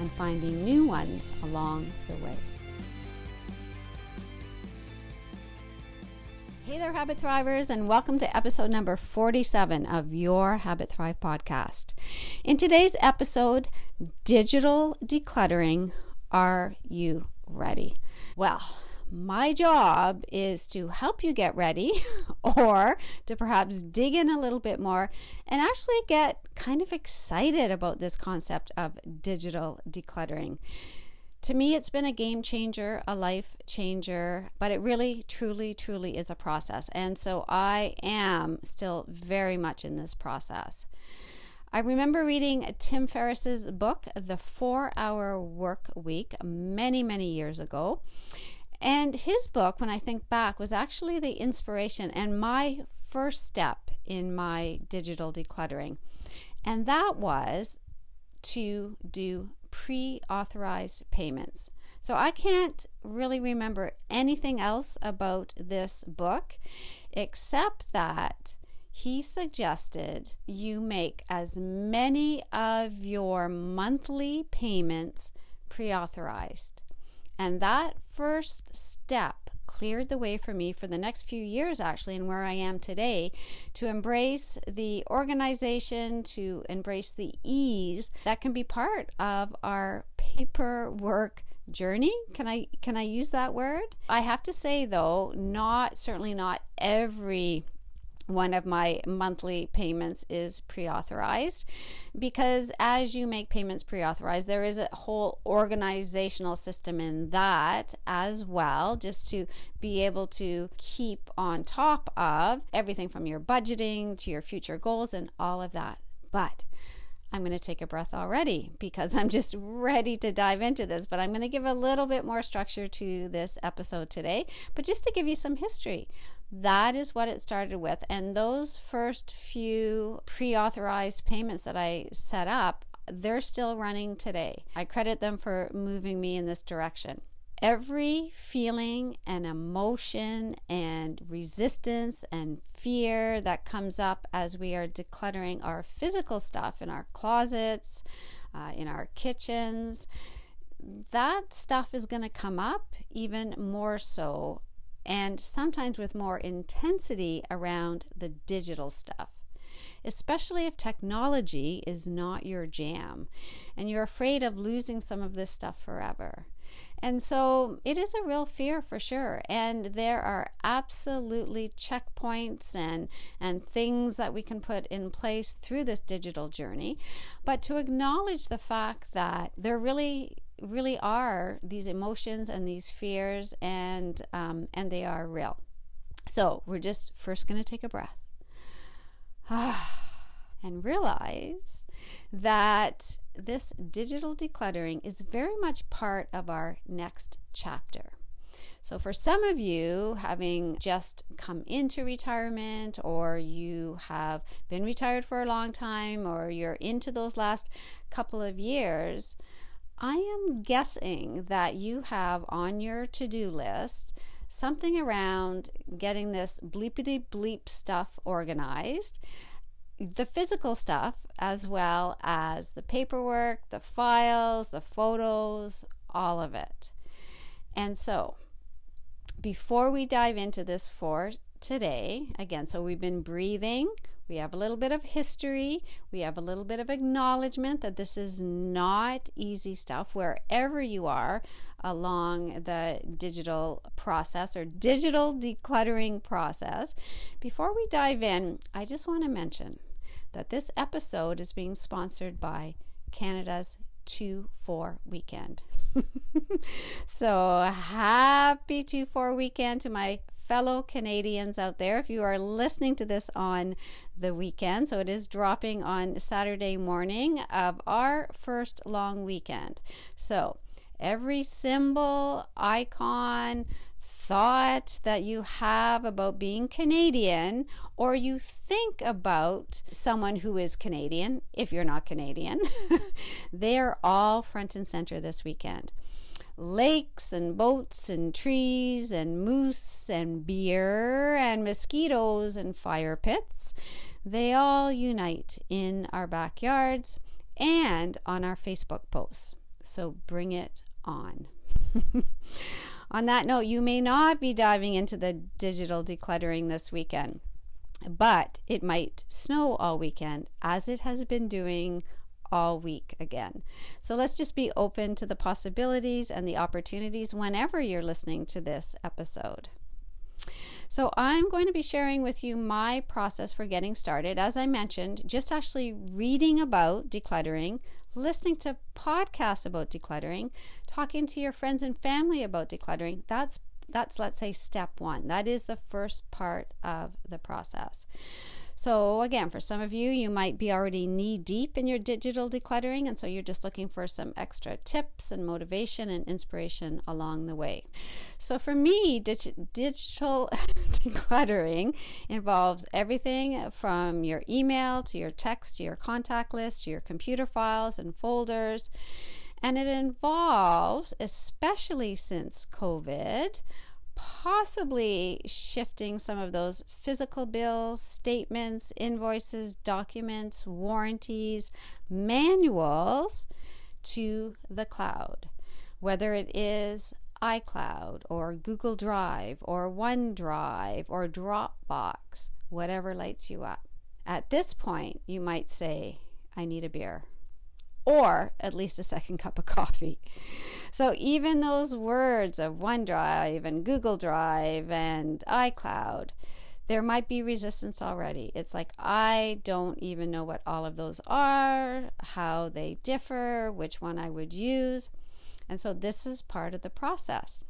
and finding new ones along the way. Hey there, Habit Thrivers, and welcome to episode number 47 of your Habit Thrive podcast. In today's episode, digital decluttering. Are you ready? Well, my job is to help you get ready or to perhaps dig in a little bit more and actually get kind of excited about this concept of digital decluttering. To me, it's been a game changer, a life changer, but it really, truly, truly is a process. And so I am still very much in this process. I remember reading Tim Ferriss's book, The Four Hour Work Week, many, many years ago. And his book, when I think back, was actually the inspiration and my first step in my digital decluttering. And that was to do pre authorized payments. So I can't really remember anything else about this book except that he suggested you make as many of your monthly payments pre authorized. And that first step cleared the way for me for the next few years, actually, and where I am today, to embrace the organization, to embrace the ease that can be part of our paperwork journey. Can i can i use that word? I have to say though not certainly not every one of my monthly payments is pre authorized because as you make payments pre authorized, there is a whole organizational system in that as well, just to be able to keep on top of everything from your budgeting to your future goals and all of that. But I'm going to take a breath already because I'm just ready to dive into this. But I'm going to give a little bit more structure to this episode today. But just to give you some history, that is what it started with. And those first few pre authorized payments that I set up, they're still running today. I credit them for moving me in this direction every feeling and emotion and resistance and fear that comes up as we are decluttering our physical stuff in our closets, uh, in our kitchens, that stuff is going to come up even more so and sometimes with more intensity around the digital stuff especially if technology is not your jam and you're afraid of losing some of this stuff forever. And so it is a real fear for sure. And there are absolutely checkpoints and, and things that we can put in place through this digital journey. But to acknowledge the fact that there really really are these emotions and these fears and um, and they are real so we're just first going to take a breath and realize that this digital decluttering is very much part of our next chapter. So, for some of you, having just come into retirement, or you have been retired for a long time, or you're into those last couple of years, I am guessing that you have on your to do list something around getting this bleepity bleep stuff organized the physical stuff as well as the paperwork, the files, the photos, all of it. And so, before we dive into this for today, again, so we've been breathing, we have a little bit of history, we have a little bit of acknowledgement that this is not easy stuff wherever you are along the digital process or digital decluttering process. Before we dive in, I just want to mention that this episode is being sponsored by Canada's 2 4 weekend. so happy 2 4 weekend to my fellow Canadians out there. If you are listening to this on the weekend, so it is dropping on Saturday morning of our first long weekend. So every symbol, icon, thought that you have about being Canadian, or you think about someone who is Canadian, if you're not Canadian, they're all front and center this weekend. Lakes and boats and trees and moose and beer and mosquitoes and fire pits, they all unite in our backyards and on our Facebook posts. So bring it on. On that note, you may not be diving into the digital decluttering this weekend, but it might snow all weekend as it has been doing all week again. So let's just be open to the possibilities and the opportunities whenever you're listening to this episode. So, I'm going to be sharing with you my process for getting started. As I mentioned, just actually reading about decluttering, listening to podcasts about decluttering, talking to your friends and family about decluttering. That's that's let's say step 1. That is the first part of the process. So, again, for some of you, you might be already knee deep in your digital decluttering, and so you're just looking for some extra tips and motivation and inspiration along the way. So, for me, dig- digital decluttering involves everything from your email to your text to your contact list to your computer files and folders. And it involves, especially since COVID, possibly shifting some of those physical bills, statements, invoices, documents, warranties, manuals to the cloud, whether it is iCloud or Google Drive or OneDrive or Dropbox, whatever lights you up. At this point, you might say, I need a beer or at least a second cup of coffee. So even those words of OneDrive and Google Drive and iCloud, there might be resistance already. It's like, I don't even know what all of those are, how they differ, which one I would use. And so this is part of the process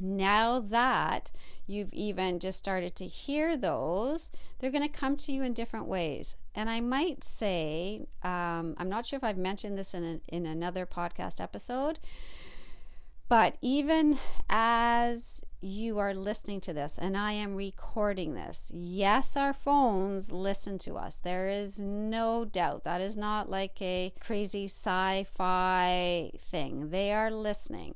now that you've even just started to hear those, they're going to come to you in different ways. And I might say, um, I'm not sure if I've mentioned this in, in another podcast episode, but even as you are listening to this and I am recording this, yes, our phones listen to us. There is no doubt. That is not like a crazy sci fi thing. They are listening.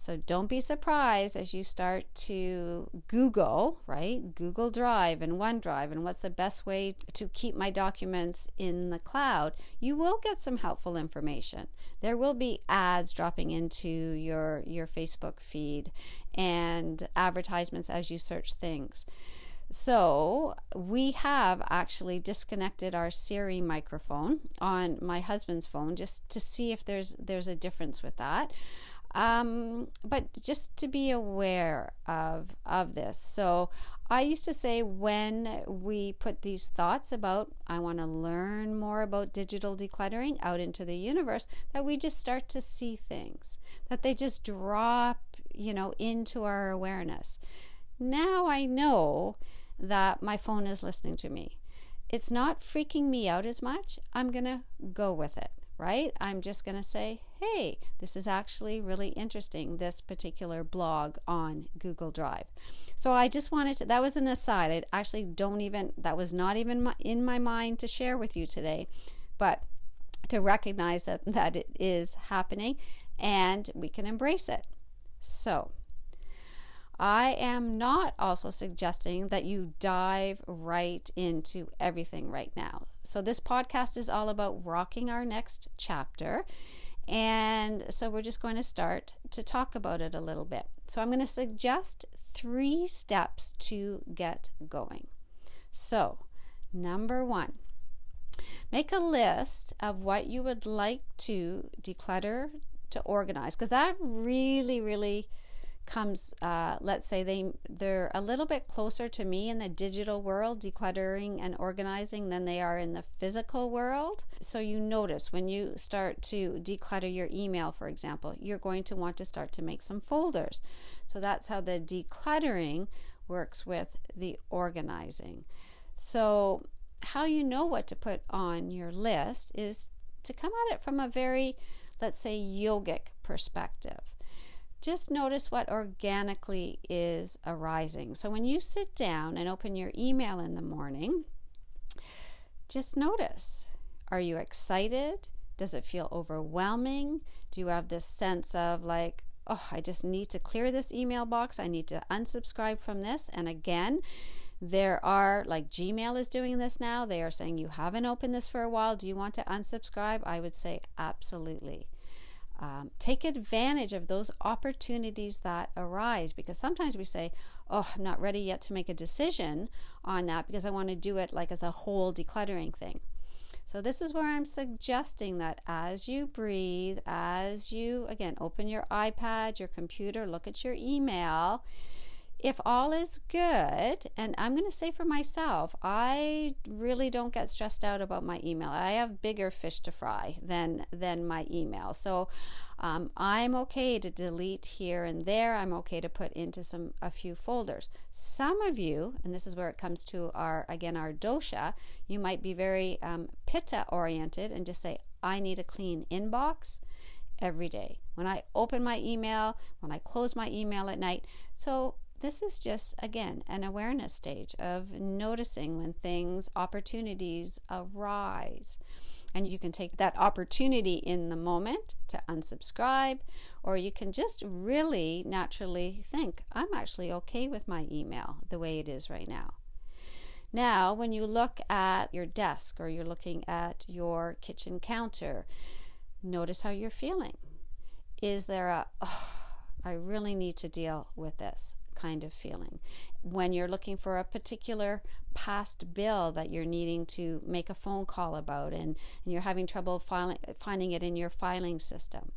So don't be surprised as you start to Google, right? Google Drive and OneDrive and what's the best way to keep my documents in the cloud. You will get some helpful information. There will be ads dropping into your your Facebook feed and advertisements as you search things. So we have actually disconnected our Siri microphone on my husband's phone just to see if there's there's a difference with that. Um, but just to be aware of of this. So I used to say when we put these thoughts about I want to learn more about digital decluttering out into the universe, that we just start to see things, that they just drop, you know, into our awareness. Now I know that my phone is listening to me. It's not freaking me out as much. I'm going to go with it right? I'm just going to say, hey, this is actually really interesting, this particular blog on Google Drive. So I just wanted to, that was an aside. I actually don't even, that was not even in my mind to share with you today, but to recognize that, that it is happening and we can embrace it. So, I am not also suggesting that you dive right into everything right now. So, this podcast is all about rocking our next chapter. And so, we're just going to start to talk about it a little bit. So, I'm going to suggest three steps to get going. So, number one, make a list of what you would like to declutter, to organize, because that really, really comes uh, let's say they they're a little bit closer to me in the digital world decluttering and organizing than they are in the physical world. So you notice when you start to declutter your email for example you're going to want to start to make some folders. So that's how the decluttering works with the organizing. So how you know what to put on your list is to come at it from a very let's say yogic perspective just notice what organically is arising. So when you sit down and open your email in the morning, just notice are you excited? Does it feel overwhelming? Do you have this sense of like, oh, I just need to clear this email box. I need to unsubscribe from this. And again, there are, like Gmail is doing this now, they are saying you haven't opened this for a while. Do you want to unsubscribe? I would say absolutely. Um, take advantage of those opportunities that arise because sometimes we say, Oh, I'm not ready yet to make a decision on that because I want to do it like as a whole decluttering thing. So, this is where I'm suggesting that as you breathe, as you again open your iPad, your computer, look at your email, if all is good, and I'm going to say for myself, I really don't get stressed out about my email. I have bigger fish to fry than than my email, so um, I'm okay to delete here and there. I'm okay to put into some a few folders. Some of you, and this is where it comes to our again our dosha, you might be very um, pitta oriented and just say, I need a clean inbox every day. When I open my email, when I close my email at night, so this is just, again, an awareness stage of noticing when things, opportunities arise. And you can take that opportunity in the moment to unsubscribe, or you can just really naturally think, I'm actually okay with my email the way it is right now. Now, when you look at your desk or you're looking at your kitchen counter, notice how you're feeling. Is there a, oh, I really need to deal with this? Kind of feeling. When you're looking for a particular past bill that you're needing to make a phone call about and, and you're having trouble filing, finding it in your filing system.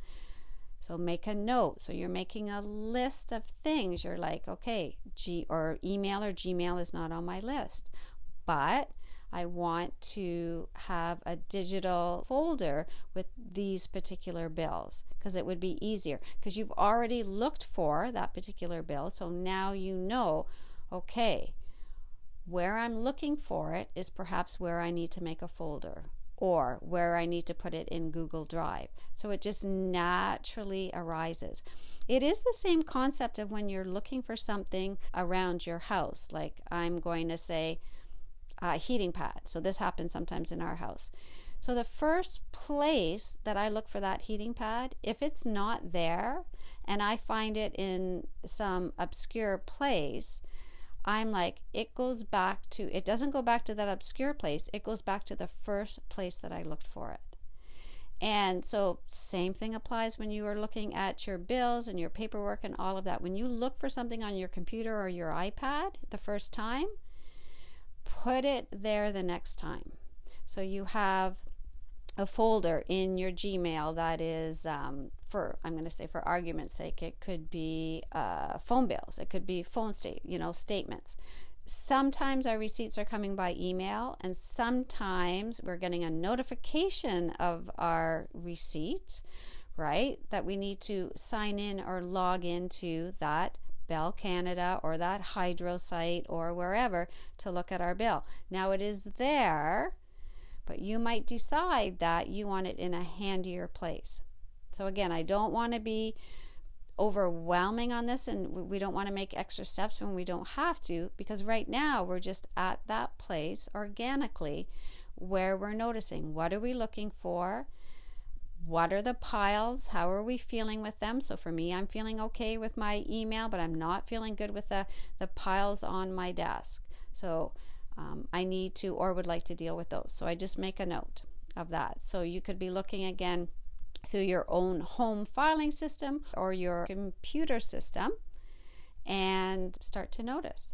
So make a note. So you're making a list of things. You're like, okay, G or email or Gmail is not on my list. But I want to have a digital folder with these particular bills because it would be easier because you've already looked for that particular bill. So now you know, okay, where I'm looking for it is perhaps where I need to make a folder or where I need to put it in Google Drive. So it just naturally arises. It is the same concept of when you're looking for something around your house. Like I'm going to say, uh, heating pad. So this happens sometimes in our house. So the first place that I look for that heating pad, if it's not there and I find it in some obscure place, I'm like, it goes back to, it doesn't go back to that obscure place, it goes back to the first place that I looked for it. And so, same thing applies when you are looking at your bills and your paperwork and all of that. When you look for something on your computer or your iPad the first time, put it there the next time. So you have a folder in your Gmail that is um, for I'm going to say for argument's sake, it could be uh, phone bills, it could be phone state, you know, statements. Sometimes our receipts are coming by email, and sometimes we're getting a notification of our receipt, right? That we need to sign in or log into that Bell Canada or that hydro site or wherever to look at our bill. Now it is there, but you might decide that you want it in a handier place. So again, I don't want to be overwhelming on this and we don't want to make extra steps when we don't have to because right now we're just at that place organically where we're noticing what are we looking for what are the piles? How are we feeling with them? So for me, I'm feeling okay with my email, but I'm not feeling good with the, the piles on my desk. So um, I need to or would like to deal with those. So I just make a note of that. So you could be looking again through your own home filing system or your computer system and start to notice.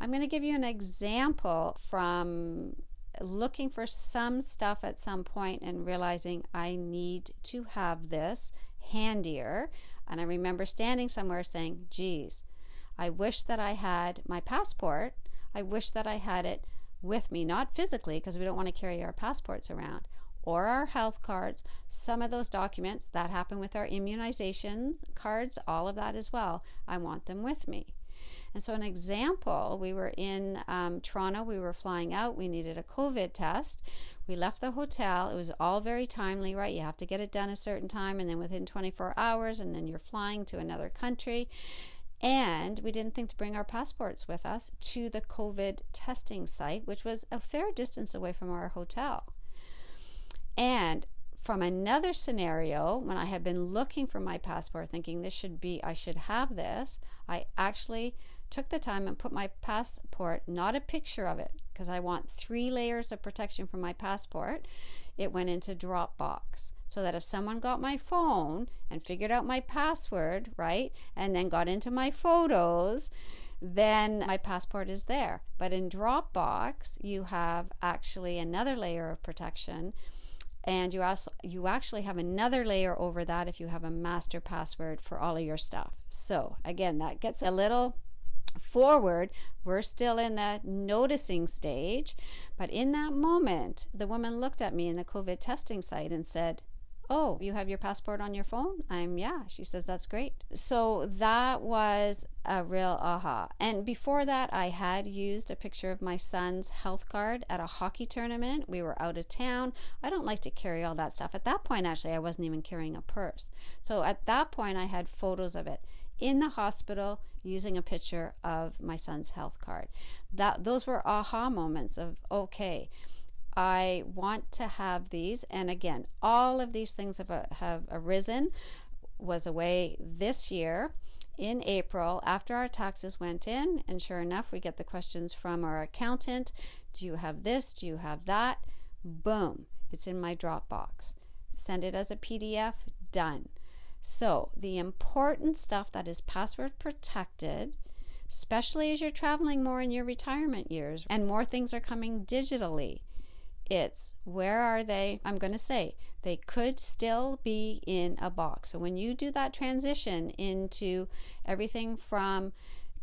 I'm going to give you an example from looking for some stuff at some point and realizing I need to have this handier. And I remember standing somewhere saying, geez, I wish that I had my passport. I wish that I had it with me, not physically, because we don't want to carry our passports around, or our health cards, some of those documents that happen with our immunization cards, all of that as well. I want them with me. And so, an example we were in um, Toronto, we were flying out, we needed a COVID test. We left the hotel, it was all very timely, right? You have to get it done a certain time, and then within 24 hours, and then you're flying to another country. And we didn't think to bring our passports with us to the COVID testing site, which was a fair distance away from our hotel. And from another scenario, when I had been looking for my passport, thinking this should be, I should have this, I actually took the time and put my passport, not a picture of it, because I want three layers of protection for my passport. It went into Dropbox so that if someone got my phone and figured out my password, right, and then got into my photos, then my passport is there. But in Dropbox, you have actually another layer of protection and you also you actually have another layer over that if you have a master password for all of your stuff. So again that gets a little forward. We're still in the noticing stage. But in that moment the woman looked at me in the covid testing site and said Oh, you have your passport on your phone? I'm, yeah. She says, That's great. So that was a real aha. And before that, I had used a picture of my son's health card at a hockey tournament. We were out of town. I don't like to carry all that stuff. At that point, actually, I wasn't even carrying a purse. So at that point, I had photos of it in the hospital using a picture of my son's health card. That those were aha moments of okay I want to have these. And again, all of these things have, uh, have arisen, was away this year in April after our taxes went in. And sure enough, we get the questions from our accountant Do you have this? Do you have that? Boom, it's in my Dropbox. Send it as a PDF, done. So, the important stuff that is password protected, especially as you're traveling more in your retirement years and more things are coming digitally it's where are they? I'm going to say they could still be in a box. So when you do that transition into everything from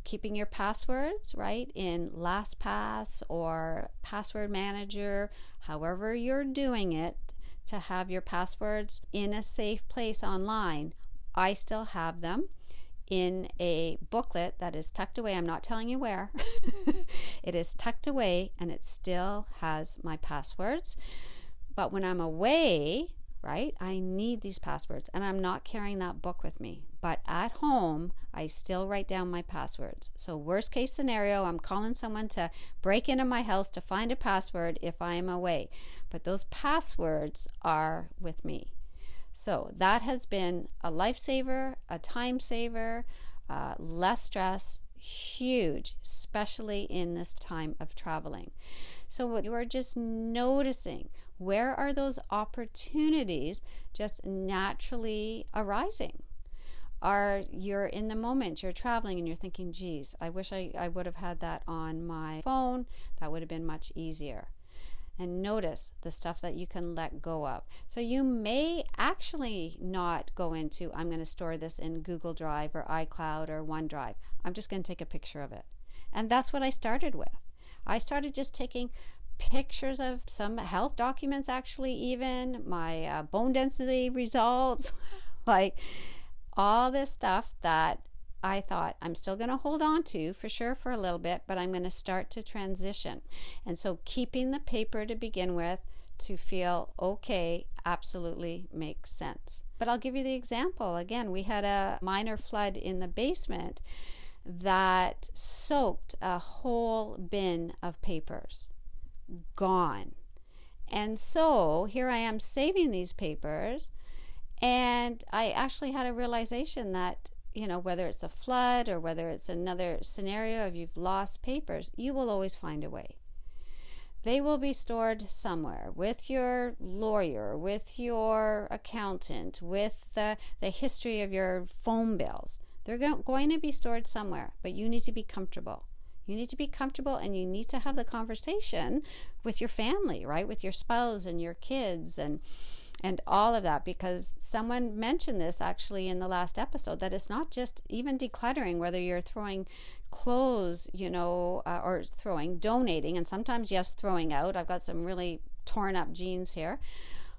keeping your passwords right in LastPass or Password Manager, however you're doing it, to have your passwords in a safe place online. I still have them in a booklet that is tucked away. I'm not telling you where. it is tucked away and it still has my passwords. But when I'm away, right, I need these passwords and I'm not carrying that book with me. But at home, I still write down my passwords. So, worst case scenario, I'm calling someone to break into my house to find a password if I am away. But those passwords are with me. So that has been a lifesaver, a time saver, uh, less stress, huge, especially in this time of traveling. So what you are just noticing where are those opportunities just naturally arising? Are you're in the moment, you're traveling and you're thinking, geez, I wish I, I would have had that on my phone. That would have been much easier and notice the stuff that you can let go of. So you may actually not go into, I'm going to store this in Google Drive or iCloud or OneDrive. I'm just going to take a picture of it. And that's what I started with. I started just taking pictures of some health documents, actually, even my uh, bone density results, like all this stuff that I thought I'm still going to hold on to for sure for a little bit, but I'm going to start to transition. And so keeping the paper to begin with to feel okay absolutely makes sense. But I'll give you the example. Again, we had a minor flood in the basement that soaked a whole bin of papers. Gone. And so here I am saving these papers, and I actually had a realization that you know, whether it's a flood or whether it's another scenario of you've lost papers, you will always find a way. They will be stored somewhere with your lawyer, with your accountant, with the, the history of your phone bills. They're going to be stored somewhere, but you need to be comfortable. You need to be comfortable and you need to have the conversation with your family, right? With your spouse and your kids and and all of that because someone mentioned this actually in the last episode that it's not just even decluttering whether you're throwing clothes you know uh, or throwing donating and sometimes yes throwing out. I've got some really torn up jeans here.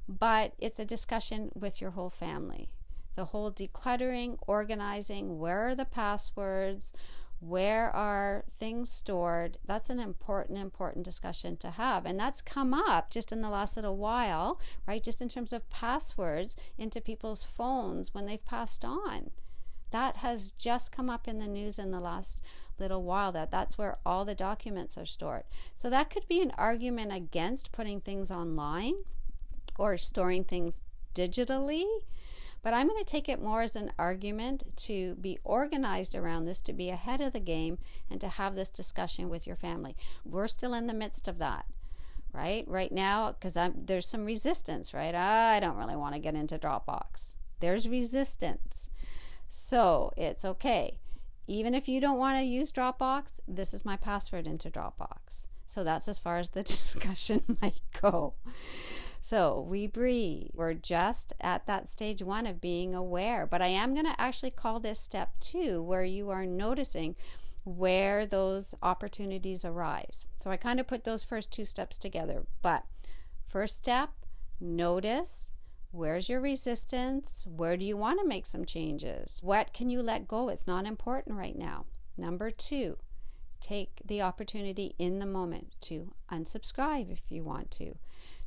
But it's a discussion with your whole family. The whole decluttering organizing where are the passwords Where are things stored? That's an important, important discussion to have. And that's come up just in the last little while, right? Just in terms of passwords into people's phones when they've passed on. That has just come up in the news in the last little while that that's where all the documents are stored. So that could be an argument against putting things online or storing things digitally. But I'm going to take it more as an argument to be organized around this, to be ahead of the game, and to have this discussion with your family. We're still in the midst of that right? Right now because there's some resistance right? I don't really want to get into dropbox. There's resistance. So it's okay. Even if you don't want to use dropbox this is my password into dropbox. So that's as far as the discussion might go so we breathe. We're just at that stage one of being aware. But I am going to actually call this step two, where you are noticing where those opportunities arise. So I kind of put those first two steps together. But first step, notice where's your resistance? Where do you want to make some changes? What can you let go? It's not important right now. Number two, take the opportunity in the moment to unsubscribe if you want to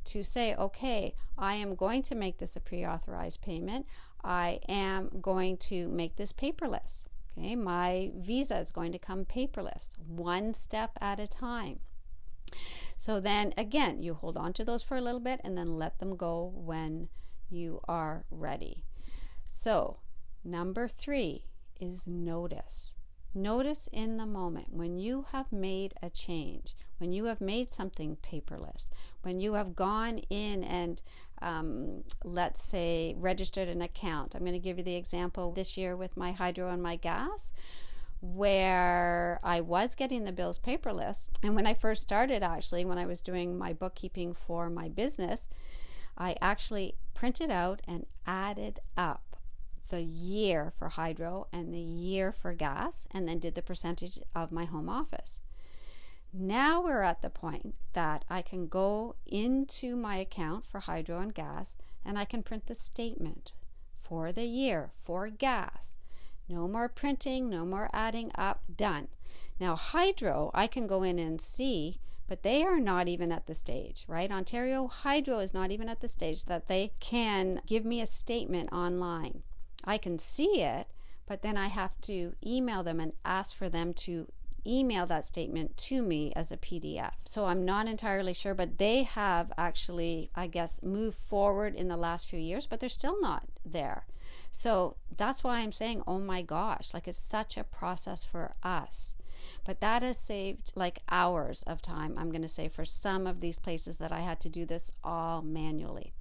to say, okay, I am going to make this a pre authorized payment. I am going to make this paperless. Okay, my visa is going to come paperless, one step at a time. So then again, you hold on to those for a little bit and then let them go when you are ready. So, number three is notice. Notice in the moment when you have made a change, when you have made something paperless, when you have gone in and, um, let's say, registered an account. I'm going to give you the example this year with my hydro and my gas where I was getting the bills paperless. And when I first started, actually, when I was doing my bookkeeping for my business, I actually printed out and added up the year for hydro and the year for gas, and then did the percentage of my home office. Now we're at the point that I can go into my account for hydro and gas and I can print the statement for the year for gas. No more printing, no more adding up, done. Now, hydro, I can go in and see, but they are not even at the stage, right? Ontario Hydro is not even at the stage that they can give me a statement online. I can see it, but then I have to email them and ask for them to email that statement to me as a PDF. So I'm not entirely sure, but they have actually, I guess, moved forward in the last few years, but they're still not there. So that's why I'm saying, oh my gosh, like it's such a process for us. But that has saved like hours of time, I'm going to say, for some of these places that I had to do this all manually.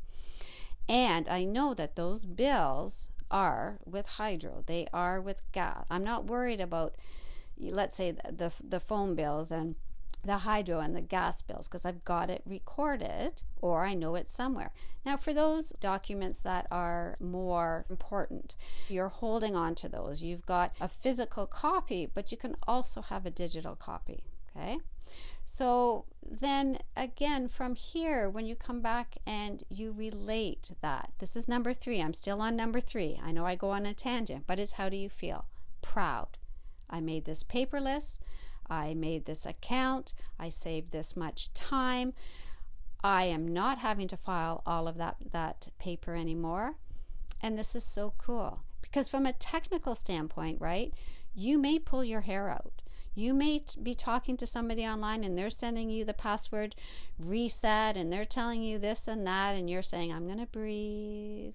And I know that those bills are with hydro, they are with gas. I'm not worried about, let's say, the, the phone bills and the hydro and the gas bills because I've got it recorded or I know it somewhere. Now, for those documents that are more important, you're holding on to those. You've got a physical copy, but you can also have a digital copy. Okay. So then again, from here, when you come back and you relate that, this is number three. I'm still on number three. I know I go on a tangent, but it's how do you feel? Proud. I made this paperless. I made this account. I saved this much time. I am not having to file all of that, that paper anymore. And this is so cool. Because from a technical standpoint, right, you may pull your hair out. You may be talking to somebody online and they're sending you the password reset and they're telling you this and that, and you're saying, I'm going to breathe.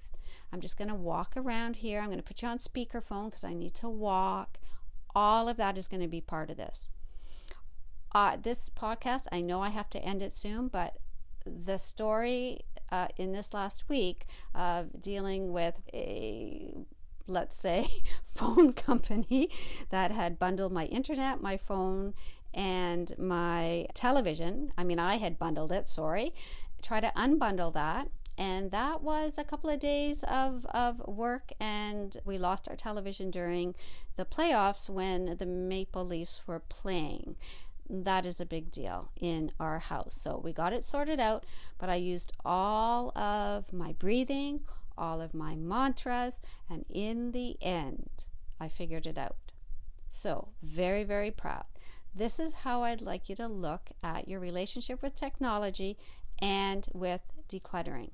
I'm just going to walk around here. I'm going to put you on speakerphone because I need to walk. All of that is going to be part of this. Uh, this podcast, I know I have to end it soon, but the story uh, in this last week of dealing with a let's say, phone company that had bundled my internet, my phone, and my television. I mean, I had bundled it, sorry. Try to unbundle that. And that was a couple of days of, of work, and we lost our television during the playoffs when the Maple Leafs were playing that is a big deal in our house. So we got it sorted out, but I used all of my breathing, all of my mantras, and in the end, I figured it out. So, very, very proud. This is how I'd like you to look at your relationship with technology and with decluttering.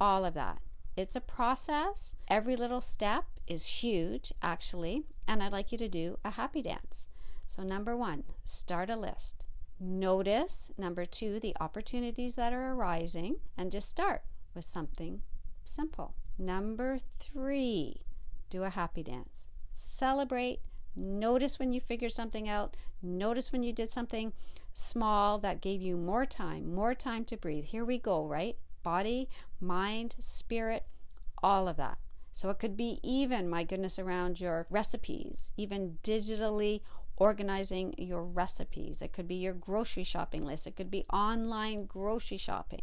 All of that. It's a process. Every little step is huge, actually. And I'd like you to do a happy dance. So, number one, start a list. Notice, number two, the opportunities that are arising, and just start with something simple. Number three, do a happy dance. Celebrate. Notice when you figure something out. Notice when you did something small that gave you more time, more time to breathe. Here we go, right? Body, mind, spirit, all of that. So it could be even, my goodness, around your recipes, even digitally organizing your recipes. It could be your grocery shopping list. It could be online grocery shopping,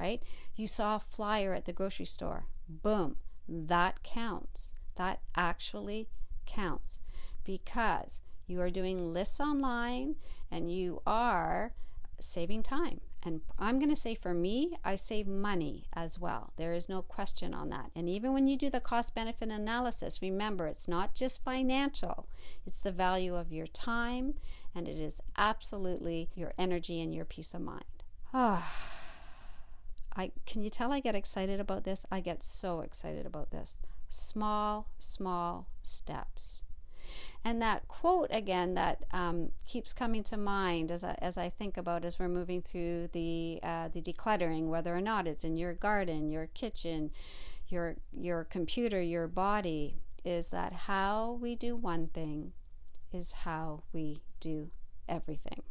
right? You saw a flyer at the grocery store. Boom. That counts. That actually counts because you are doing lists online and you are saving time. And I'm going to say for me, I save money as well. There is no question on that. And even when you do the cost benefit analysis, remember it's not just financial, it's the value of your time and it is absolutely your energy and your peace of mind. Ah. I can you tell I get excited about this? I get so excited about this. Small, small steps. And that quote again that um, keeps coming to mind as I, as I think about as we're moving through the uh, the decluttering, whether or not it's in your garden, your kitchen, your your computer, your body, is that how we do one thing is how we do everything.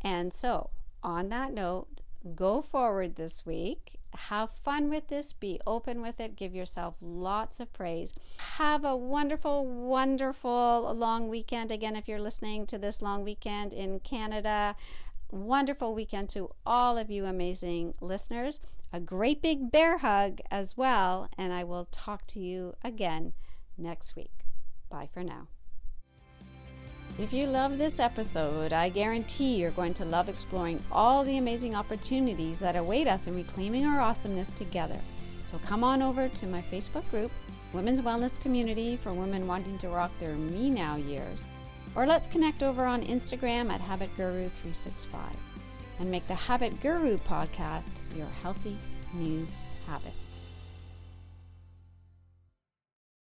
And so, on that note, go forward this week. Have fun with this. Be open with it. Give yourself lots of praise. Have a wonderful, wonderful long weekend. Again, if you're listening to this long weekend in Canada, wonderful weekend to all of you amazing listeners. A great big bear hug as well. And I will talk to you again next week. Bye for now. If you love this episode, I guarantee you're going to love exploring all the amazing opportunities that await us in reclaiming our awesomeness together. So come on over to my Facebook group, Women's Wellness Community for women wanting to rock their me now years, or let's connect over on Instagram at Habit Guru 365 and make the Habit Guru podcast your healthy new habit.